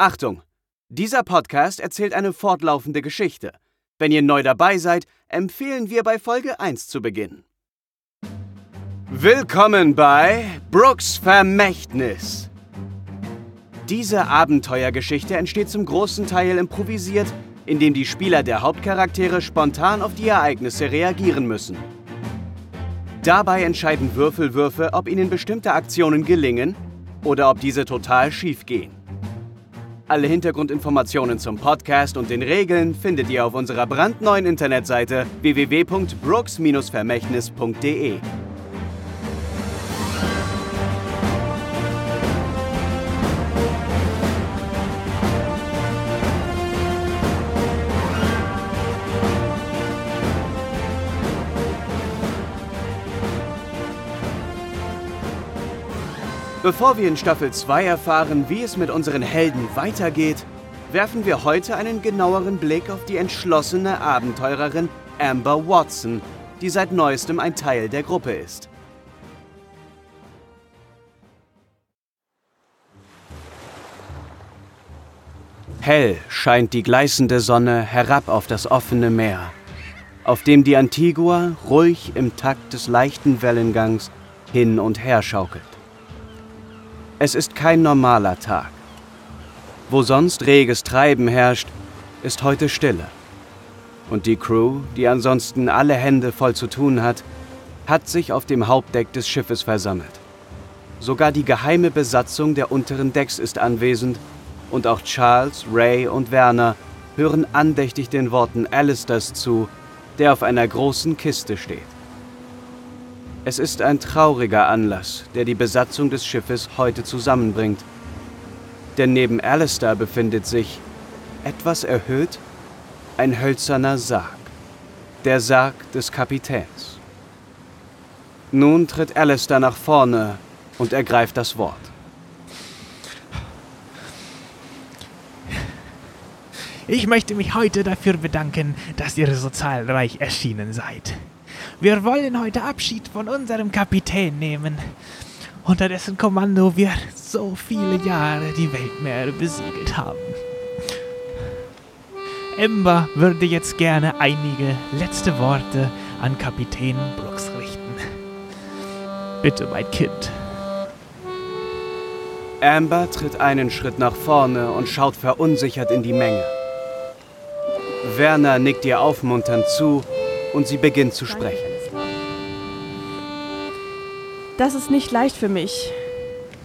Achtung! Dieser Podcast erzählt eine fortlaufende Geschichte. Wenn ihr neu dabei seid, empfehlen wir bei Folge 1 zu beginnen. Willkommen bei Brooks Vermächtnis. Diese Abenteuergeschichte entsteht zum großen Teil improvisiert, indem die Spieler der Hauptcharaktere spontan auf die Ereignisse reagieren müssen. Dabei entscheiden Würfelwürfe, ob ihnen bestimmte Aktionen gelingen oder ob diese total schief gehen. Alle Hintergrundinformationen zum Podcast und den Regeln findet ihr auf unserer brandneuen Internetseite www.brooks-vermächtnis.de. Bevor wir in Staffel 2 erfahren, wie es mit unseren Helden weitergeht, werfen wir heute einen genaueren Blick auf die entschlossene Abenteurerin Amber Watson, die seit neuestem ein Teil der Gruppe ist. Hell scheint die gleißende Sonne herab auf das offene Meer, auf dem die Antigua ruhig im Takt des leichten Wellengangs hin und her schaukelt. Es ist kein normaler Tag. Wo sonst reges Treiben herrscht, ist heute Stille. Und die Crew, die ansonsten alle Hände voll zu tun hat, hat sich auf dem Hauptdeck des Schiffes versammelt. Sogar die geheime Besatzung der unteren Decks ist anwesend und auch Charles, Ray und Werner hören andächtig den Worten Alisters zu, der auf einer großen Kiste steht. Es ist ein trauriger Anlass, der die Besatzung des Schiffes heute zusammenbringt. Denn neben Alistair befindet sich, etwas erhöht, ein hölzerner Sarg. Der Sarg des Kapitäns. Nun tritt Alistair nach vorne und ergreift das Wort. Ich möchte mich heute dafür bedanken, dass ihr so zahlreich erschienen seid. Wir wollen heute Abschied von unserem Kapitän nehmen, unter dessen Kommando wir so viele Jahre die Weltmeere besiegelt haben. Ember würde jetzt gerne einige letzte Worte an Kapitän Brooks richten. Bitte, mein Kind. Amber tritt einen Schritt nach vorne und schaut verunsichert in die Menge. Werner nickt ihr aufmunternd zu und sie beginnt zu sprechen. Das ist nicht leicht für mich.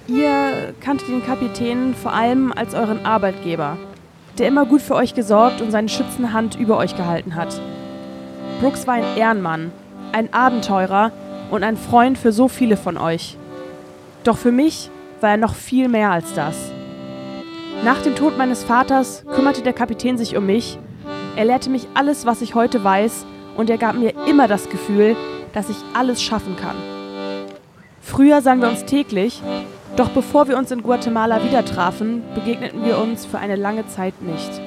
Ihr kanntet den Kapitän vor allem als euren Arbeitgeber, der immer gut für euch gesorgt und seine schützende Hand über euch gehalten hat. Brooks war ein Ehrenmann, ein Abenteurer und ein Freund für so viele von euch. Doch für mich war er noch viel mehr als das. Nach dem Tod meines Vaters kümmerte der Kapitän sich um mich. Er lehrte mich alles, was ich heute weiß, und er gab mir immer das Gefühl, dass ich alles schaffen kann. Früher sahen wir uns täglich, doch bevor wir uns in Guatemala wieder trafen, begegneten wir uns für eine lange Zeit nicht.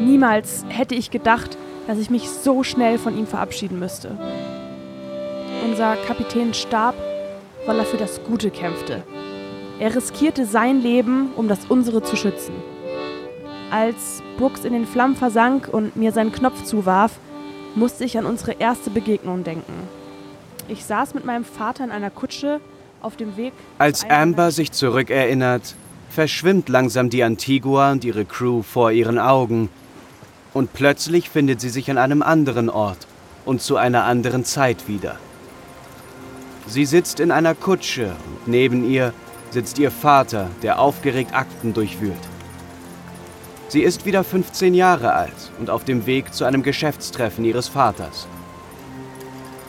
Niemals hätte ich gedacht, dass ich mich so schnell von ihm verabschieden müsste. Unser Kapitän starb, weil er für das Gute kämpfte. Er riskierte sein Leben, um das unsere zu schützen. Als Brooks in den Flammen versank und mir seinen Knopf zuwarf, musste ich an unsere erste Begegnung denken. Ich saß mit meinem Vater in einer Kutsche auf dem Weg. Als Amber sich zurückerinnert, verschwimmt langsam die Antigua und ihre Crew vor ihren Augen. Und plötzlich findet sie sich an einem anderen Ort und zu einer anderen Zeit wieder. Sie sitzt in einer Kutsche und neben ihr sitzt ihr Vater, der aufgeregt Akten durchwühlt. Sie ist wieder 15 Jahre alt und auf dem Weg zu einem Geschäftstreffen ihres Vaters.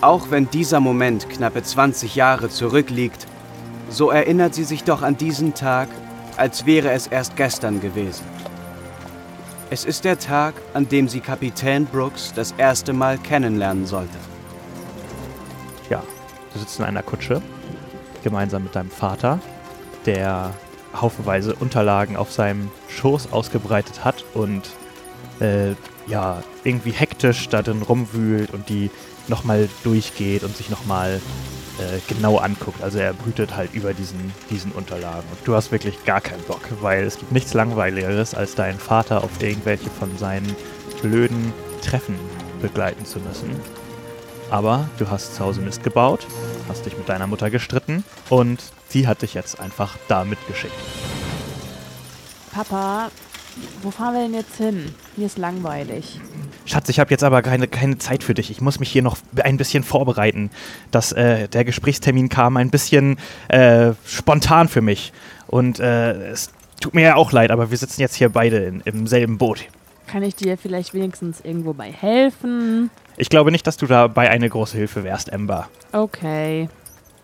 Auch wenn dieser Moment knappe 20 Jahre zurückliegt, so erinnert sie sich doch an diesen Tag, als wäre es erst gestern gewesen. Es ist der Tag, an dem sie Kapitän Brooks das erste Mal kennenlernen sollte. Ja, du sitzt in einer Kutsche, gemeinsam mit deinem Vater, der haufenweise Unterlagen auf seinem Schoß ausgebreitet hat und äh, ja, irgendwie hektisch da drin rumwühlt und die nochmal durchgeht und sich nochmal äh, genau anguckt. Also er brütet halt über diesen, diesen Unterlagen. Und du hast wirklich gar keinen Bock, weil es gibt nichts Langweiligeres, als deinen Vater auf irgendwelche von seinen blöden Treffen begleiten zu müssen. Aber du hast zu Hause Mist gebaut, hast dich mit deiner Mutter gestritten und sie hat dich jetzt einfach da mitgeschickt. Papa, wo fahren wir denn jetzt hin? Mir ist langweilig. Schatz, ich habe jetzt aber keine, keine Zeit für dich. Ich muss mich hier noch ein bisschen vorbereiten. Das, äh, der Gesprächstermin kam ein bisschen äh, spontan für mich. Und äh, es tut mir ja auch leid, aber wir sitzen jetzt hier beide in, im selben Boot. Kann ich dir vielleicht wenigstens irgendwo bei helfen? Ich glaube nicht, dass du dabei eine große Hilfe wärst, Ember. Okay.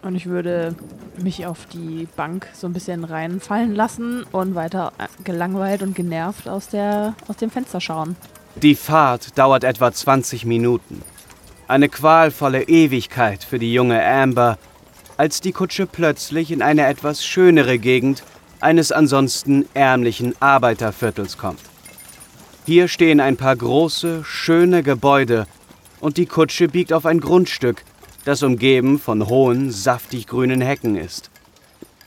Und ich würde mich auf die Bank so ein bisschen reinfallen lassen und weiter äh, gelangweilt und genervt aus, der, aus dem Fenster schauen. Die Fahrt dauert etwa 20 Minuten. Eine qualvolle Ewigkeit für die junge Amber, als die Kutsche plötzlich in eine etwas schönere Gegend eines ansonsten ärmlichen Arbeiterviertels kommt. Hier stehen ein paar große, schöne Gebäude und die Kutsche biegt auf ein Grundstück, das umgeben von hohen, saftig grünen Hecken ist.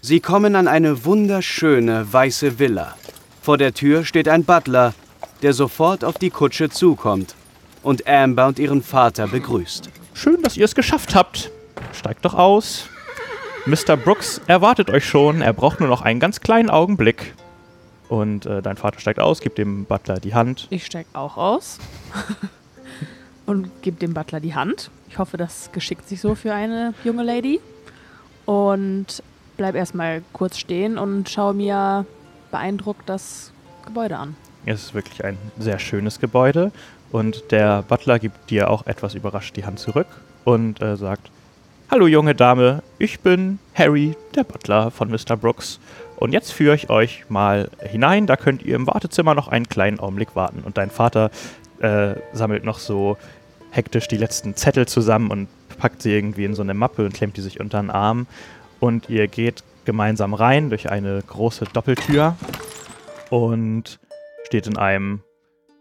Sie kommen an eine wunderschöne weiße Villa. Vor der Tür steht ein Butler, der sofort auf die Kutsche zukommt und Amber und ihren Vater begrüßt. Schön, dass ihr es geschafft habt. Steigt doch aus. Mr. Brooks erwartet euch schon. Er braucht nur noch einen ganz kleinen Augenblick. Und äh, dein Vater steigt aus, gibt dem Butler die Hand. Ich steig auch aus und gebe dem Butler die Hand. Ich hoffe, das geschickt sich so für eine junge Lady. Und bleib erstmal kurz stehen und schaue mir beeindruckt das Gebäude an. Es ist wirklich ein sehr schönes Gebäude. Und der Butler gibt dir auch etwas überrascht die Hand zurück und äh, sagt: Hallo, junge Dame, ich bin Harry, der Butler von Mr. Brooks. Und jetzt führe ich euch mal hinein. Da könnt ihr im Wartezimmer noch einen kleinen Augenblick warten. Und dein Vater äh, sammelt noch so hektisch die letzten Zettel zusammen und packt sie irgendwie in so eine Mappe und klemmt die sich unter den Arm. Und ihr geht gemeinsam rein durch eine große Doppeltür und steht in einem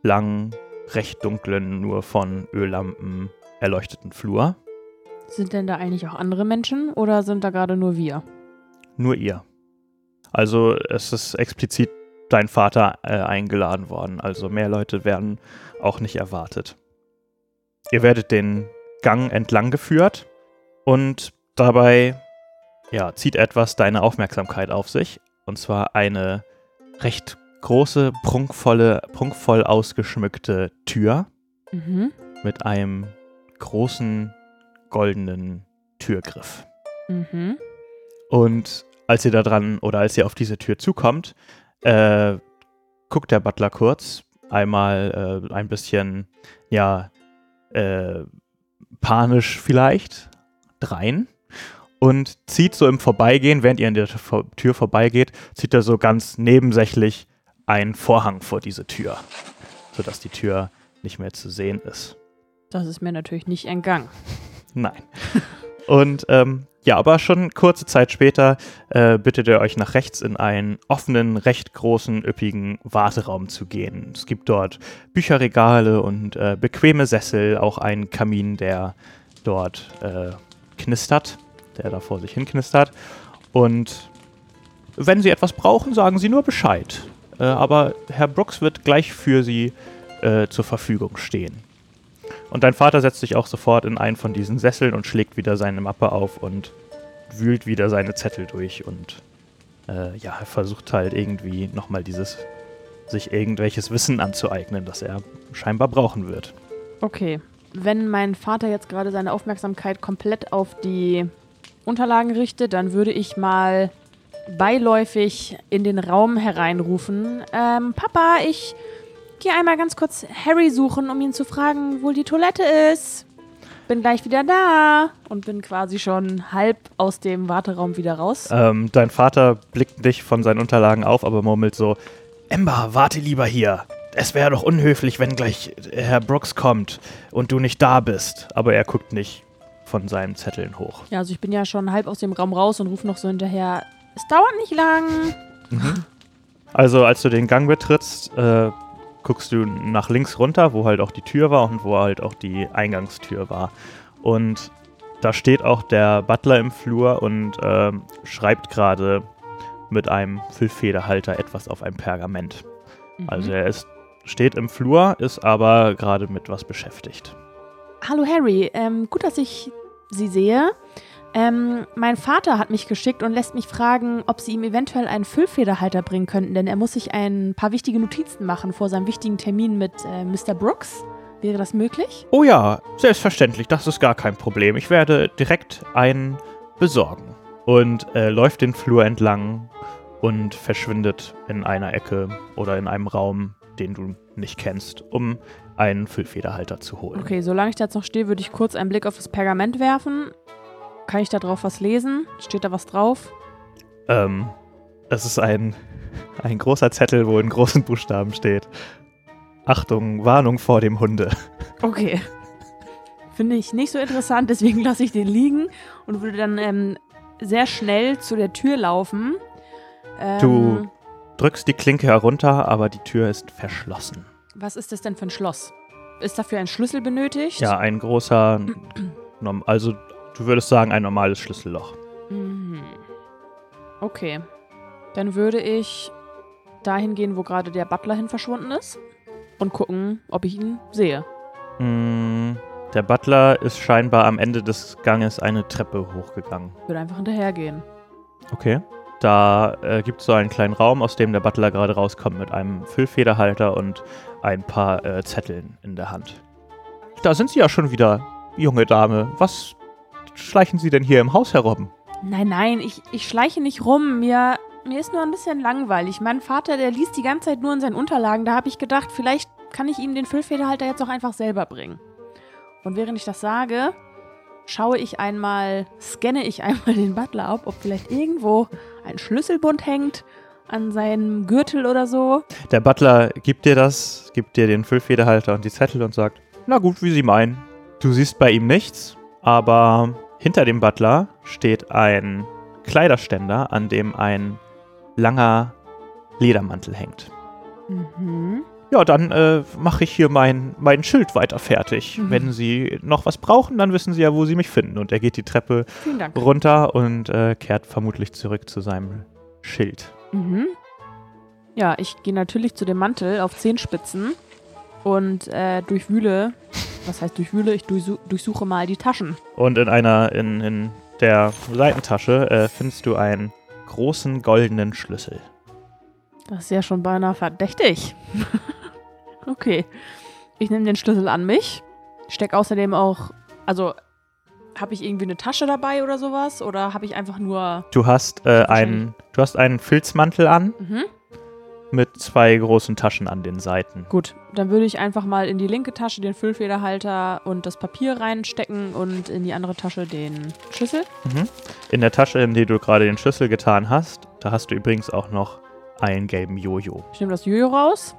langen, recht dunklen, nur von Öllampen erleuchteten Flur. Sind denn da eigentlich auch andere Menschen oder sind da gerade nur wir? Nur ihr. Also es ist explizit dein Vater äh, eingeladen worden. Also mehr Leute werden auch nicht erwartet. Ihr werdet den Gang entlang geführt und dabei ja, zieht etwas deine Aufmerksamkeit auf sich. Und zwar eine recht große, prunkvolle, prunkvoll ausgeschmückte Tür Mhm. mit einem großen goldenen Türgriff. Mhm. Und als ihr da dran oder als ihr auf diese Tür zukommt, äh, guckt der Butler kurz einmal äh, ein bisschen, ja, äh, panisch vielleicht drein und zieht so im Vorbeigehen, während ihr an der Tür vorbeigeht, zieht er so ganz nebensächlich einen Vorhang vor diese Tür, sodass die Tür nicht mehr zu sehen ist. Das ist mir natürlich nicht entgangen. Nein. Und ähm, ja, aber schon kurze Zeit später äh, bittet er euch nach rechts in einen offenen, recht großen, üppigen Warteraum zu gehen. Es gibt dort Bücherregale und äh, bequeme Sessel, auch einen Kamin, der dort äh, knistert, der da vor sich hin knistert. Und wenn Sie etwas brauchen, sagen Sie nur Bescheid. Äh, aber Herr Brooks wird gleich für Sie äh, zur Verfügung stehen. Und dein Vater setzt sich auch sofort in einen von diesen Sesseln und schlägt wieder seine Mappe auf und wühlt wieder seine Zettel durch und äh, ja, er versucht halt irgendwie nochmal dieses, sich irgendwelches Wissen anzueignen, das er scheinbar brauchen wird. Okay. Wenn mein Vater jetzt gerade seine Aufmerksamkeit komplett auf die Unterlagen richtet, dann würde ich mal beiläufig in den Raum hereinrufen. Ähm, Papa, ich gehe einmal ganz kurz Harry suchen, um ihn zu fragen, wo die Toilette ist. Bin gleich wieder da und bin quasi schon halb aus dem Warteraum wieder raus. Ähm, dein Vater blickt dich von seinen Unterlagen auf, aber murmelt so: Ember, warte lieber hier. Es wäre doch unhöflich, wenn gleich Herr Brooks kommt und du nicht da bist. Aber er guckt nicht von seinen Zetteln hoch. Ja, also ich bin ja schon halb aus dem Raum raus und rufe noch so hinterher. Es dauert nicht lang. Also, als du den Gang betrittst, äh, guckst du nach links runter, wo halt auch die Tür war und wo halt auch die Eingangstür war. Und da steht auch der Butler im Flur und ähm, schreibt gerade mit einem Füllfederhalter etwas auf ein Pergament. Mhm. Also er ist, steht im Flur, ist aber gerade mit was beschäftigt. Hallo Harry, ähm, gut, dass ich Sie sehe. Ähm, mein Vater hat mich geschickt und lässt mich fragen, ob Sie ihm eventuell einen Füllfederhalter bringen könnten, denn er muss sich ein paar wichtige Notizen machen vor seinem wichtigen Termin mit äh, Mr. Brooks. Wäre das möglich? Oh ja, selbstverständlich, das ist gar kein Problem. Ich werde direkt einen besorgen. Und äh, läuft den Flur entlang und verschwindet in einer Ecke oder in einem Raum, den du nicht kennst, um einen Füllfederhalter zu holen. Okay, solange ich da jetzt noch stehe, würde ich kurz einen Blick auf das Pergament werfen. Kann ich da drauf was lesen? Steht da was drauf? Ähm, es ist ein, ein großer Zettel, wo in großen Buchstaben steht. Achtung, Warnung vor dem Hunde. Okay. Finde ich nicht so interessant, deswegen lasse ich den liegen und würde dann ähm, sehr schnell zu der Tür laufen. Ähm, Du- Drückst die Klinke herunter, aber die Tür ist verschlossen. Was ist das denn für ein Schloss? Ist dafür ein Schlüssel benötigt? Ja, ein großer, also du würdest sagen, ein normales Schlüsselloch. Mhm. Okay. Dann würde ich dahin gehen, wo gerade der Butler hin verschwunden ist und gucken, ob ich ihn sehe. Mm, Der Butler ist scheinbar am Ende des Ganges eine Treppe hochgegangen. Ich würde einfach hinterhergehen. Okay. Da äh, gibt es so einen kleinen Raum, aus dem der Butler gerade rauskommt mit einem Füllfederhalter und ein paar äh, Zetteln in der Hand. Da sind Sie ja schon wieder, junge Dame. Was schleichen Sie denn hier im Haus herum? Nein, nein, ich, ich schleiche nicht rum. Mir, mir ist nur ein bisschen langweilig. Mein Vater, der liest die ganze Zeit nur in seinen Unterlagen. Da habe ich gedacht, vielleicht kann ich ihm den Füllfederhalter jetzt auch einfach selber bringen. Und während ich das sage, schaue ich einmal, scanne ich einmal den Butler ab, ob vielleicht irgendwo ein Schlüsselbund hängt an seinem Gürtel oder so. Der Butler gibt dir das, gibt dir den Füllfederhalter und die Zettel und sagt, na gut, wie Sie meinen. Du siehst bei ihm nichts, aber hinter dem Butler steht ein Kleiderständer, an dem ein langer Ledermantel hängt. Mhm. Ja, dann äh, mache ich hier mein, mein Schild weiter fertig. Mhm. Wenn Sie noch was brauchen, dann wissen Sie ja, wo Sie mich finden. Und er geht die Treppe runter und äh, kehrt vermutlich zurück zu seinem Schild. Mhm. Ja, ich gehe natürlich zu dem Mantel auf Zehenspitzen und äh, durchwühle. Was heißt durchwühle? Ich durchsu durchsuche mal die Taschen. Und in einer, in, in der Seitentasche äh, findest du einen großen goldenen Schlüssel. Das ist ja schon beinahe verdächtig. okay. Ich nehme den Schlüssel an mich. Steck außerdem auch. Also, habe ich irgendwie eine Tasche dabei oder sowas? Oder habe ich einfach nur. Du hast äh, einen, du hast einen Filzmantel an Mhm. Mit zwei großen Taschen an den Seiten. Gut, dann würde ich einfach mal in die linke Tasche den Füllfederhalter und das Papier reinstecken und in die andere Tasche den Schlüssel. Mhm. In der Tasche, in die du gerade den Schlüssel getan hast, da hast du übrigens auch noch einen gelben Jojo. Ich nehme das Jojo raus.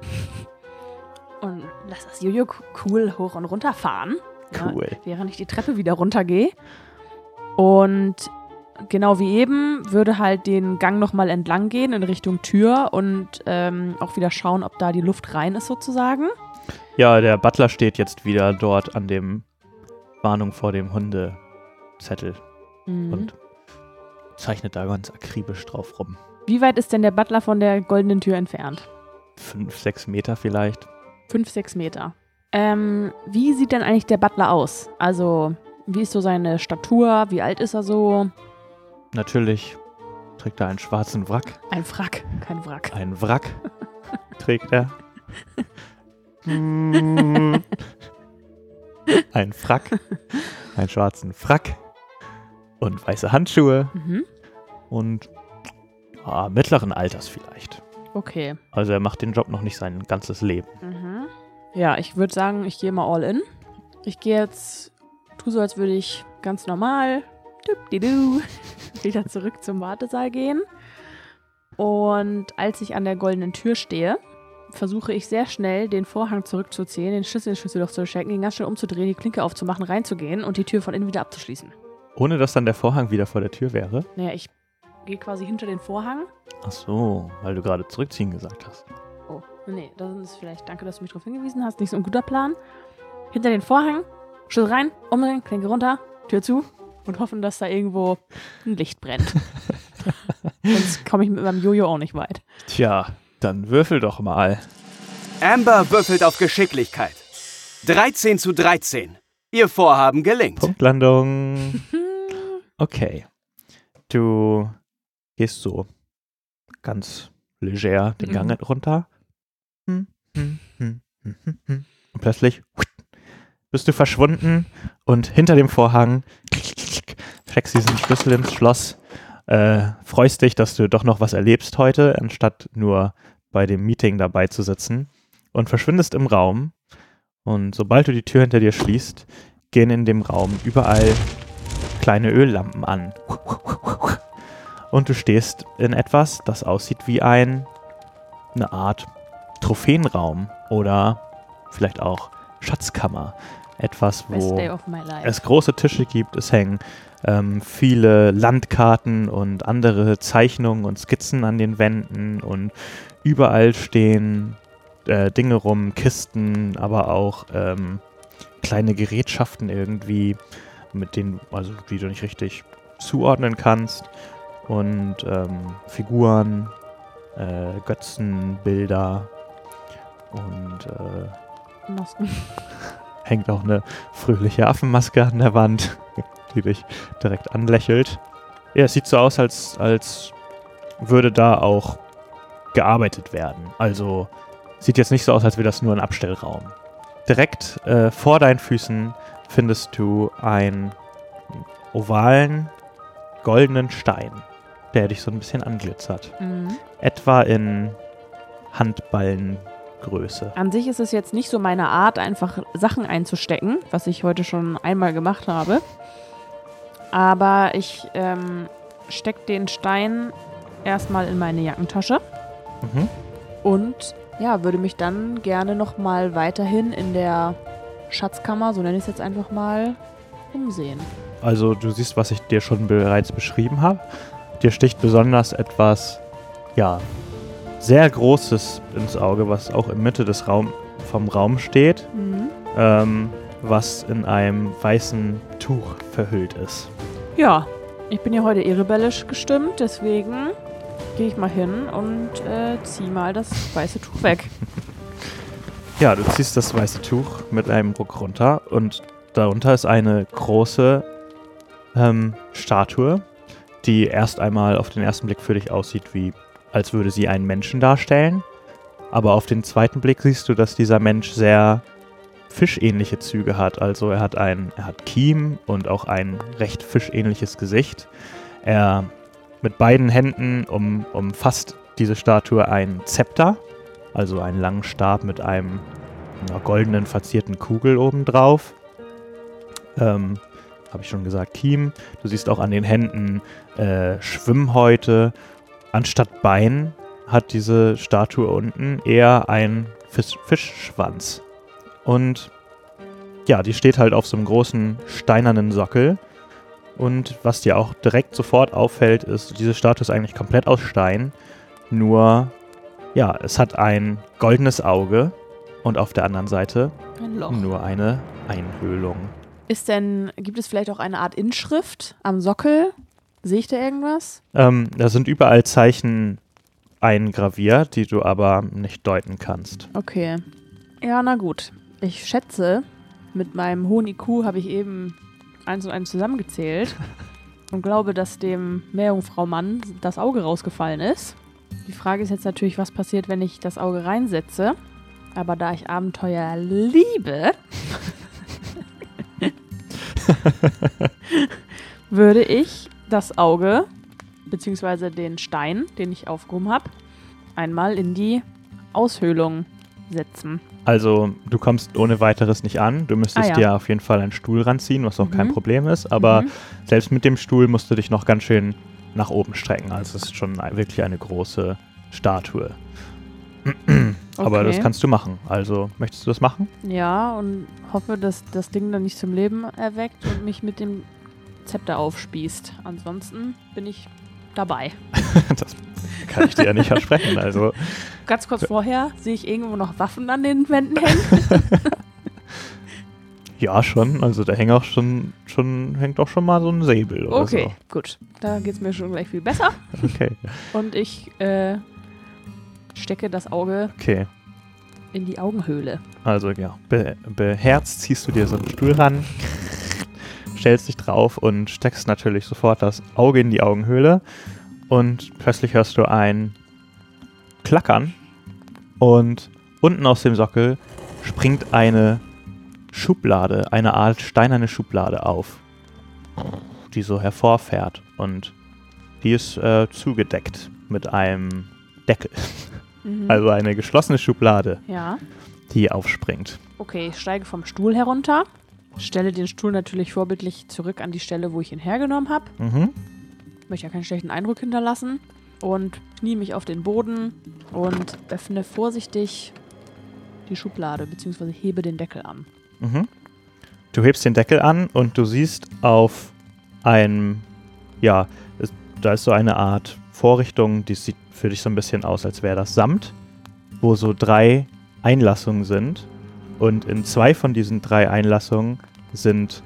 Und lass das Jojo cool hoch und runter fahren. Ja, Cool. während ich die Treppe wieder runtergehe. Und genau wie eben würde halt den Gang nochmal entlang gehen in Richtung Tür und ähm, auch wieder schauen, ob da die Luft rein ist sozusagen. Ja, der Butler steht jetzt wieder dort an dem Warnung vor dem Hundezettel Mhm. und zeichnet da ganz akribisch drauf rum. Wie weit ist denn der Butler von der goldenen Tür entfernt? Fünf, sechs Meter vielleicht. Fünf, sechs Meter. Ähm, wie sieht denn eigentlich der Butler aus? Also, wie ist so seine Statur? Wie alt ist er so? Natürlich trägt er einen schwarzen Wrack. Ein Wrack, kein Wrack. Ein Wrack trägt er. Ein Frack. Einen schwarzen Frack. Und weiße Handschuhe. Mhm. Und ja, mittleren Alters vielleicht. Okay. Also er macht den Job noch nicht sein ganzes Leben. Mhm. Ja, ich würde sagen, ich gehe mal all in. Ich gehe jetzt, tu so, als würde ich ganz normal wieder zurück zum Wartesaal gehen. Und als ich an der goldenen Tür stehe, versuche ich sehr schnell, den Vorhang zurückzuziehen, den Schlüssel ins Schlüsselloch zu stecken, ihn ganz schnell umzudrehen, die Klinke aufzumachen, reinzugehen und die Tür von innen wieder abzuschließen. Ohne dass dann der Vorhang wieder vor der Tür wäre. Naja, ich gehe quasi hinter den Vorhang. Ach so, weil du gerade zurückziehen gesagt hast. Oh, nee, das ist vielleicht, danke, dass du mich darauf hingewiesen hast, nicht so ein guter Plan. Hinter den Vorhang, Schlüssel rein, umdrehen, Klinke runter, Tür zu und hoffen, dass da irgendwo ein Licht brennt. Sonst komme ich mit meinem Jojo auch nicht weit. Tja, dann würfel doch mal. Amber würfelt auf Geschicklichkeit. 13 zu 13. Ihr Vorhaben gelingt. Punktlandung. Okay. Du gehst so ganz leger den Gang runter. Und plötzlich bist du verschwunden und hinter dem Vorhang steckst diesen Schlüssel ins Schloss. Äh, freust dich, dass du doch noch was erlebst heute, anstatt nur bei dem Meeting dabei zu sitzen. Und verschwindest im Raum. Und sobald du die Tür hinter dir schließt, gehen in dem Raum überall kleine Öllampen an. Und du stehst in etwas, das aussieht wie ein, eine Art Trophäenraum oder vielleicht auch Schatzkammer. Etwas, wo es große Tische gibt, es hängen ähm, viele Landkarten und andere Zeichnungen und Skizzen an den Wänden und überall stehen äh, Dinge rum, Kisten, aber auch ähm, kleine Gerätschaften irgendwie, mit denen, also die du nicht richtig zuordnen kannst. Und ähm, Figuren, äh, Götzen, Bilder und äh, Masken. hängt auch eine fröhliche Affenmaske an der Wand, die dich direkt anlächelt. Ja, es sieht so aus, als, als würde da auch gearbeitet werden. Also sieht jetzt nicht so aus, als wäre das nur ein Abstellraum. Direkt äh, vor deinen Füßen findest du einen ovalen, goldenen Stein, der dich so ein bisschen anglitzert. Mhm. Etwa in Handballengröße. An sich ist es jetzt nicht so meine Art, einfach Sachen einzustecken, was ich heute schon einmal gemacht habe. Aber ich ähm, stecke den Stein erstmal in meine Jackentasche Mhm. und ja, würde mich dann gerne nochmal weiterhin in der Schatzkammer, so nenne ich es jetzt einfach mal, umsehen. Also du siehst, was ich dir schon bereits beschrieben habe. Dir sticht besonders etwas, ja, sehr Großes ins Auge, was auch in Mitte des Raum, vom Raum steht, Mhm. ähm, was in einem weißen Tuch verhüllt ist. Ja, ich bin ja heute eh rebellisch gestimmt, deswegen gehe ich mal hin und äh, ziehe mal das weiße Tuch weg. Ja, du ziehst das weiße Tuch mit einem Ruck runter und darunter ist eine große ähm, Statue, die erst einmal auf den ersten Blick für dich aussieht, wie als würde sie einen Menschen darstellen. Aber auf den zweiten Blick siehst du, dass dieser Mensch sehr fischähnliche Züge hat. Also er hat ein, er hat Kiem und auch ein recht fischähnliches Gesicht. Er mit beiden Händen um, umfasst diese Statue ein Zepter, also einen langen Stab mit einem einer goldenen verzierten Kugel obendrauf. Ähm, Habe ich schon gesagt, Kiem. Du siehst auch an den Händen äh, Schwimmhäute. Anstatt Bein hat diese Statue unten eher einen Fisch Fischschwanz. Und ja, die steht halt auf so einem großen steinernen Sockel. Und was dir auch direkt sofort auffällt, ist, diese Statue ist eigentlich komplett aus Stein. Nur, ja, es hat ein goldenes Auge und auf der anderen Seite Ein nur eine Einhöhlung. Ist denn, gibt es vielleicht auch eine Art Inschrift am Sockel? Sehe ich da irgendwas? Ähm, da sind überall Zeichen eingraviert, die du aber nicht deuten kannst. Okay. Ja, na gut. Ich schätze, mit meinem hohen IQ habe ich eben eins und eins zusammengezählt und glaube, dass dem Meerjungfrau-Mann das Auge rausgefallen ist. Die Frage ist jetzt natürlich, was passiert, wenn ich das Auge reinsetze. Aber da ich Abenteuer liebe, würde ich das Auge, beziehungsweise den Stein, den ich aufgehoben habe, einmal in die Aushöhlung setzen. Also, du kommst ohne weiteres nicht an. Du müsstest Ah, ja. dir auf jeden Fall einen Stuhl ranziehen, was auch kein Mhm. Problem ist. Aber Mhm. selbst mit dem Stuhl musst du dich noch ganz schön nach oben strecken. Also, es ist schon wirklich eine große Statue. Aber das Okay. kannst du machen. Also, möchtest du das machen? Ja, und hoffe, dass das Ding dann nicht zum Leben erweckt und mich mit dem Zepter aufspießt. Ansonsten bin ich dabei. das kann ich dir ja nicht versprechen. Also, Ganz kurz vorher sehe ich irgendwo noch Waffen an den Wänden hängen. Ja, schon. Also da hängt auch schon, schon, hängt auch schon mal so ein Säbel oder Okay, gut. Da geht es mir schon gleich viel besser. so. Okay. Und ich äh, stecke das Auge Okay. in die Augenhöhle. Also ja, be beherzt ziehst du dir so einen Stuhl ran, stellst dich drauf und steckst natürlich sofort das Auge in die Augenhöhle und plötzlich hörst du ein Klackern und unten aus dem Sockel springt eine Schublade, eine Art steinerne Schublade auf, die so hervorfährt und die ist äh, zugedeckt mit einem Deckel, Mhm. also eine geschlossene Schublade, ja. die aufspringt. Okay, ich steige vom Stuhl herunter, stelle den Stuhl natürlich vorbildlich zurück an die Stelle, wo ich ihn hergenommen habe. Mhm. Möchte ja keinen schlechten Eindruck hinterlassen. Und knie mich auf den Boden und öffne vorsichtig die Schublade, beziehungsweise hebe den Deckel an. Mhm. Du hebst den Deckel an und du siehst auf einem, ja, es, da ist so eine Art Vorrichtung, die sieht für dich so ein bisschen aus, als wäre das Samt, wo so drei Einlassungen sind. Und in zwei von diesen drei Einlassungen sind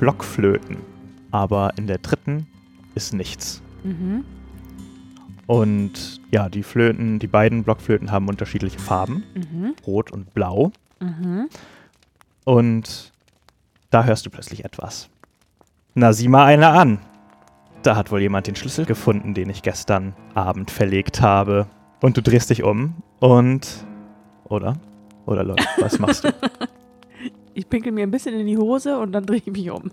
Blockflöten. Aber in der dritten ist nichts. Mhm. Und ja, die Flöten, die beiden Blockflöten haben unterschiedliche Farben, Mhm. rot und blau. Mhm. Und da hörst du plötzlich etwas. Na, sieh mal eine an. Da hat wohl jemand den Schlüssel gefunden, den ich gestern Abend verlegt habe. Und du drehst dich um und. Oder? Oder Leute, was machst du? Ich pinkel mir ein bisschen in die Hose und dann drehe ich mich um.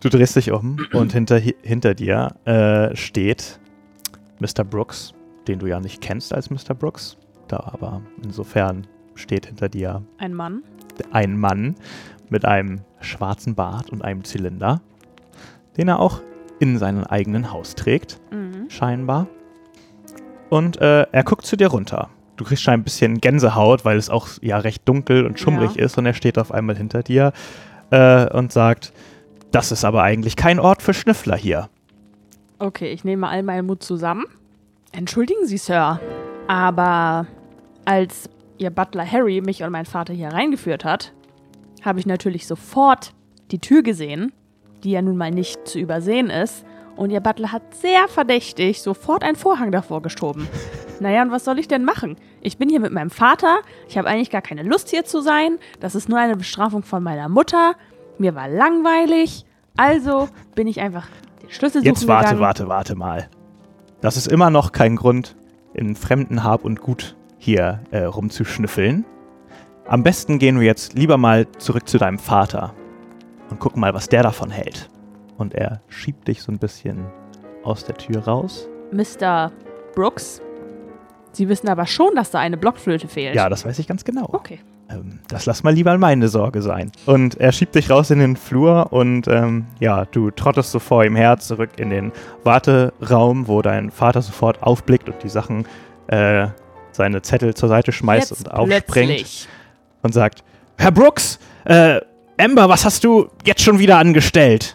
Du drehst dich um und hinter, hinter dir äh, steht Mr. Brooks, den du ja nicht kennst als Mr. Brooks. Da aber insofern steht hinter dir Ein Mann. ein Mann mit einem schwarzen Bart und einem Zylinder, den er auch in seinem eigenen Haus trägt, Mhm. scheinbar. Und äh, er guckt zu dir runter. Du kriegst schon ein bisschen Gänsehaut, weil es auch ja recht dunkel und schummrig Ja. ist und er steht auf einmal hinter dir äh, und sagt, das ist aber eigentlich kein Ort für Schnüffler hier. Okay, ich nehme all meinen Mut zusammen. Entschuldigen Sie, Sir, aber als Ihr Butler Harry mich und meinen Vater hier reingeführt hat, habe ich natürlich sofort die Tür gesehen, die ja nun mal nicht zu übersehen ist. Und Ihr Butler hat sehr verdächtig sofort einen Vorhang davor geschoben. Naja, und was soll ich denn machen? Ich bin hier mit meinem Vater. Ich habe eigentlich gar keine Lust hier zu sein. Das ist nur eine Bestrafung von meiner Mutter. Mir war langweilig. Also bin ich einfach den Schlüssel suchen Jetzt warte, gegangen. warte, warte mal. Das ist immer noch kein Grund, in fremden Hab und Gut hier äh, rumzuschnüffeln. Am besten gehen wir jetzt lieber mal zurück zu deinem Vater und gucken mal, was der davon hält. Und er schiebt dich so ein bisschen aus der Tür raus. Mr. Brooks. Sie wissen aber schon, dass da eine Blockflöte fehlt. Ja, das weiß ich ganz genau. Okay. Ähm, das lass mal lieber meine Sorge sein. Und er schiebt dich raus in den Flur und ähm, ja, du trottest so vor ihm her zurück in den Warteraum, wo dein Vater sofort aufblickt und die Sachen, äh, seine Zettel zur Seite schmeißt Jetzt und aufspringt plötzlich. und sagt: Herr Brooks, äh, Amber, was hast du jetzt schon wieder angestellt?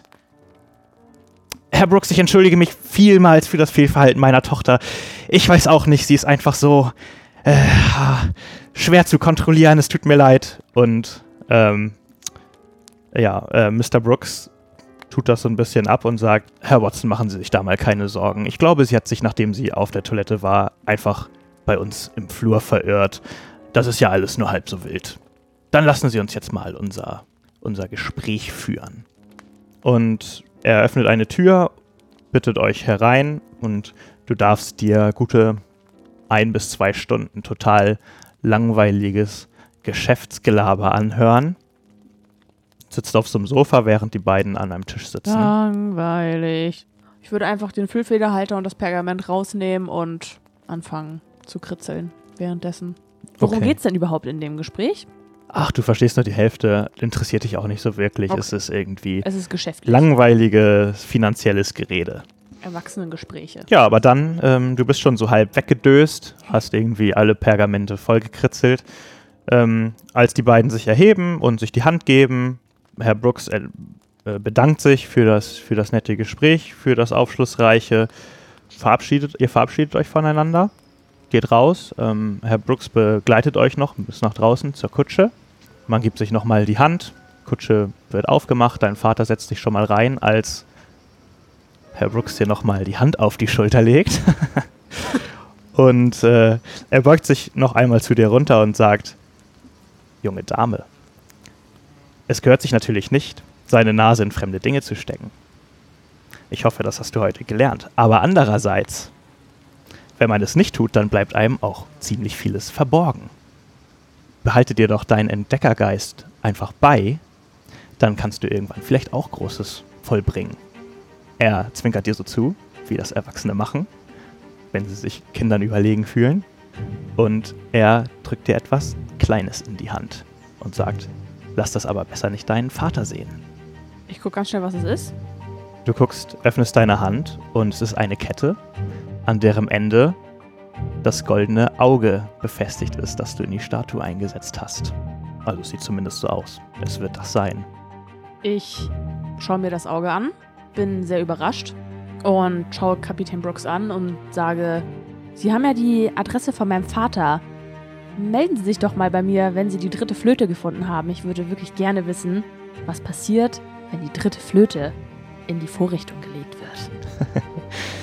Herr Brooks, ich entschuldige mich vielmals für das Fehlverhalten meiner Tochter. Ich weiß auch nicht, sie ist einfach so äh, schwer zu kontrollieren, es tut mir leid. Und ähm, ja, äh, Mr. Brooks tut das so ein bisschen ab und sagt, Herr Watson, machen Sie sich da mal keine Sorgen. Ich glaube, sie hat sich, nachdem sie auf der Toilette war, einfach bei uns im Flur verirrt. Das ist ja alles nur halb so wild. Dann lassen Sie uns jetzt mal unser, unser Gespräch führen. Und er öffnet eine Tür, bittet euch herein und du darfst dir gute ein bis zwei Stunden total langweiliges Geschäftsgelaber anhören. Sitzt auf so einem Sofa, während die beiden an einem Tisch sitzen. Langweilig. Ich würde einfach den Füllfederhalter und das Pergament rausnehmen und anfangen zu kritzeln währenddessen. Worum Okay. geht's denn überhaupt in dem Gespräch? Ach, du verstehst nur die Hälfte, interessiert dich auch nicht so wirklich. Okay. Es ist irgendwie Es ist langweiliges finanzielles Gerede. Erwachsenengespräche. Ja, aber dann, ähm, du bist schon so halb weggedöst, hast irgendwie alle Pergamente vollgekritzelt. Ähm, als die beiden sich erheben und sich die Hand geben, Herr Brooks äh, bedankt sich für das, für das nette Gespräch, für das aufschlussreiche. Verabschiedet, ihr verabschiedet euch voneinander, geht raus. Ähm, Herr Brooks begleitet euch noch bis nach draußen zur Kutsche. Man gibt sich nochmal die Hand, Kutsche wird aufgemacht, dein Vater setzt dich schon mal rein, als Herr Brooks dir nochmal die Hand auf die Schulter legt. und äh, er beugt sich noch einmal zu dir runter und sagt, junge Dame, es gehört sich natürlich nicht, seine Nase in fremde Dinge zu stecken. Ich hoffe, das hast du heute gelernt. Aber andererseits, wenn man es nicht tut, dann bleibt einem auch ziemlich vieles verborgen. Behalte dir doch deinen Entdeckergeist einfach bei, dann kannst du irgendwann vielleicht auch Großes vollbringen. Er zwinkert dir so zu, wie das Erwachsene machen, wenn sie sich Kindern überlegen fühlen. Und er drückt dir etwas Kleines in die Hand und sagt, lass das aber besser nicht deinen Vater sehen. Ich gucke ganz schnell, was es ist. Du guckst, öffnest deine Hand und es ist eine Kette, an deren Ende das goldene Auge befestigt ist, das du in die Statue eingesetzt hast. Also es sieht zumindest so aus. Es wird das sein. Ich schaue mir das Auge an, bin sehr überrascht und schaue Kapitän Brooks an und sage, Sie haben ja die Adresse von meinem Vater. Melden Sie sich doch mal bei mir, wenn Sie die dritte Flöte gefunden haben. Ich würde wirklich gerne wissen, was passiert, wenn die dritte Flöte in die Vorrichtung gelegt wird.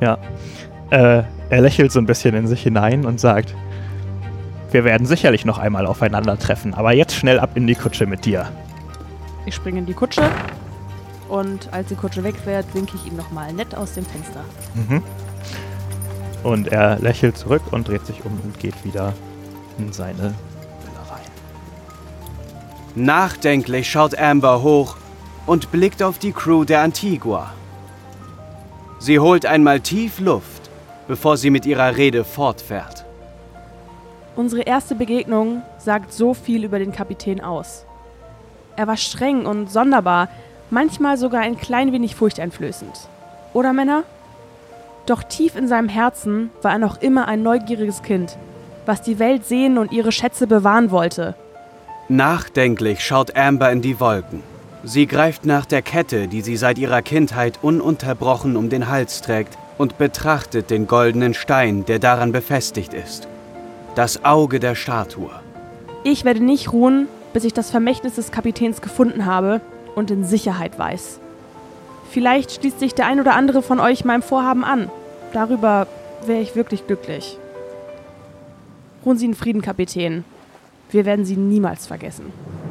ja. Äh, er lächelt so ein bisschen in sich hinein und sagt, wir werden sicherlich noch einmal aufeinandertreffen, aber jetzt schnell ab in die Kutsche mit dir. Ich springe in die Kutsche und als die Kutsche wegfährt, winke ich ihm nochmal nett aus dem Fenster. Mhm. Und er lächelt zurück und dreht sich um und geht wieder in seine Villa rein. Nachdenklich schaut Amber hoch und blickt auf die Crew der Antigua. Sie holt einmal tief Luft, bevor sie mit ihrer Rede fortfährt. Unsere erste Begegnung sagt so viel über den Kapitän aus. Er war streng und sonderbar, manchmal sogar ein klein wenig furchteinflößend. Oder Männer? Doch tief in seinem Herzen war er noch immer ein neugieriges Kind, was die Welt sehen und ihre Schätze bewahren wollte. Nachdenklich schaut Amber in die Wolken. Sie greift nach der Kette, die sie seit ihrer Kindheit ununterbrochen um den Hals trägt, und betrachtet den goldenen Stein, der daran befestigt ist. Das Auge der Statue. Ich werde nicht ruhen, bis ich das Vermächtnis des Kapitäns gefunden habe und in Sicherheit weiß. Vielleicht schließt sich der ein oder andere von euch meinem Vorhaben an. Darüber wäre ich wirklich glücklich. Ruhen Sie in Frieden, Kapitän. Wir werden Sie niemals vergessen.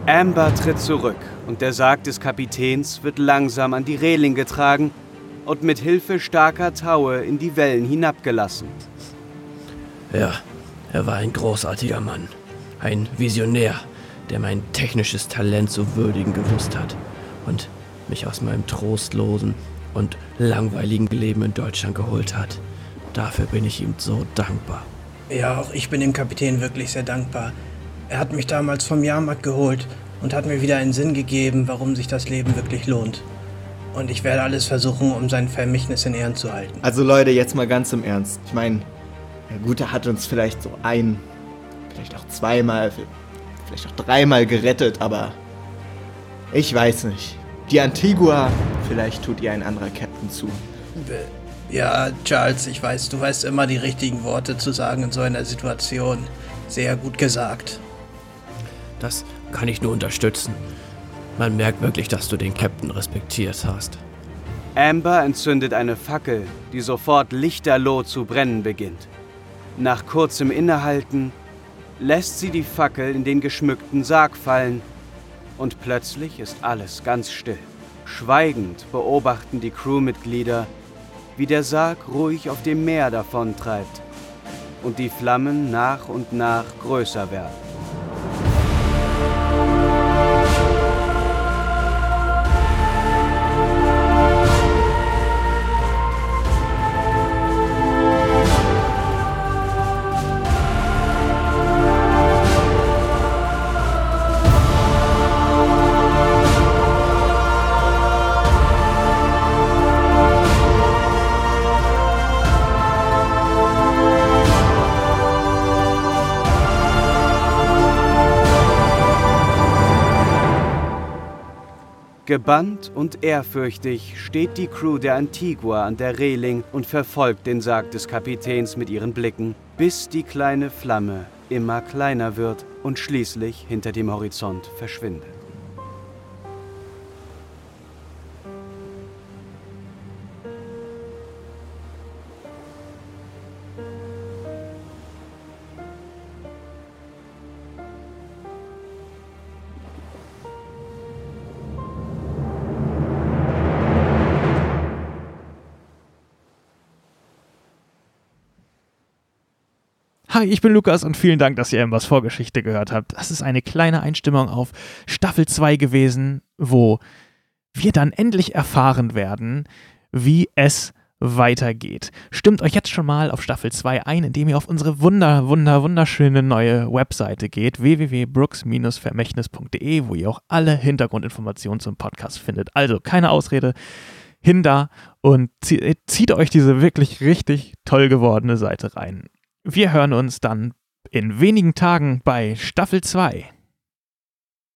Amber tritt zurück und der Sarg des Kapitäns wird langsam an die Reling getragen und mit Hilfe starker Taue in die Wellen hinabgelassen. Ja, er war ein großartiger Mann. Ein Visionär, der mein technisches Talent zu würdigen gewusst hat und mich aus meinem trostlosen und langweiligen Leben in Deutschland geholt hat. Dafür bin ich ihm so dankbar. Ja, auch ich bin dem Kapitän wirklich sehr dankbar. Er hat mich damals vom Jahrmarkt geholt und hat mir wieder einen Sinn gegeben, warum sich das Leben wirklich lohnt. Und ich werde alles versuchen, um sein Vermächtnis in Ehren zu halten. Also Leute, jetzt mal ganz im Ernst. Ich meine, der Gute hat uns vielleicht so ein, vielleicht auch zweimal, vielleicht auch dreimal gerettet, aber ich weiß nicht. Die Antigua, vielleicht tut ihr ein anderer Captain zu. Ja, Charles, ich weiß, du weißt immer die richtigen Worte zu sagen in so einer Situation. Sehr gut gesagt. Das kann ich nur unterstützen. Man merkt wirklich, dass du den Captain respektiert hast. Amber entzündet eine Fackel, die sofort lichterloh zu brennen beginnt. Nach kurzem Innehalten lässt sie die Fackel in den geschmückten Sarg fallen und plötzlich ist alles ganz still. Schweigend beobachten die Crewmitglieder, wie der Sarg ruhig auf dem Meer davontreibt und die Flammen nach und nach größer werden. Gebannt und ehrfürchtig steht die Crew der Antigua an der Reling und verfolgt den Sarg des Kapitäns mit ihren Blicken, bis die kleine Flamme immer kleiner wird und schließlich hinter dem Horizont verschwindet. Hi, ich bin Lukas und vielen Dank, dass ihr Embers Vorgeschichte gehört habt. Das ist eine kleine Einstimmung auf Staffel 2 gewesen, wo wir dann endlich erfahren werden, wie es weitergeht. Stimmt euch jetzt schon mal auf Staffel 2 ein, indem ihr auf unsere wunder, wunder, wunderschöne neue Webseite geht, www.brooks-vermächtnis.de, wo ihr auch alle Hintergrundinformationen zum Podcast findet. Also keine Ausrede, hin da und zieht euch diese wirklich richtig toll gewordene Seite rein. Wir hören uns dann in wenigen Tagen bei Staffel 2.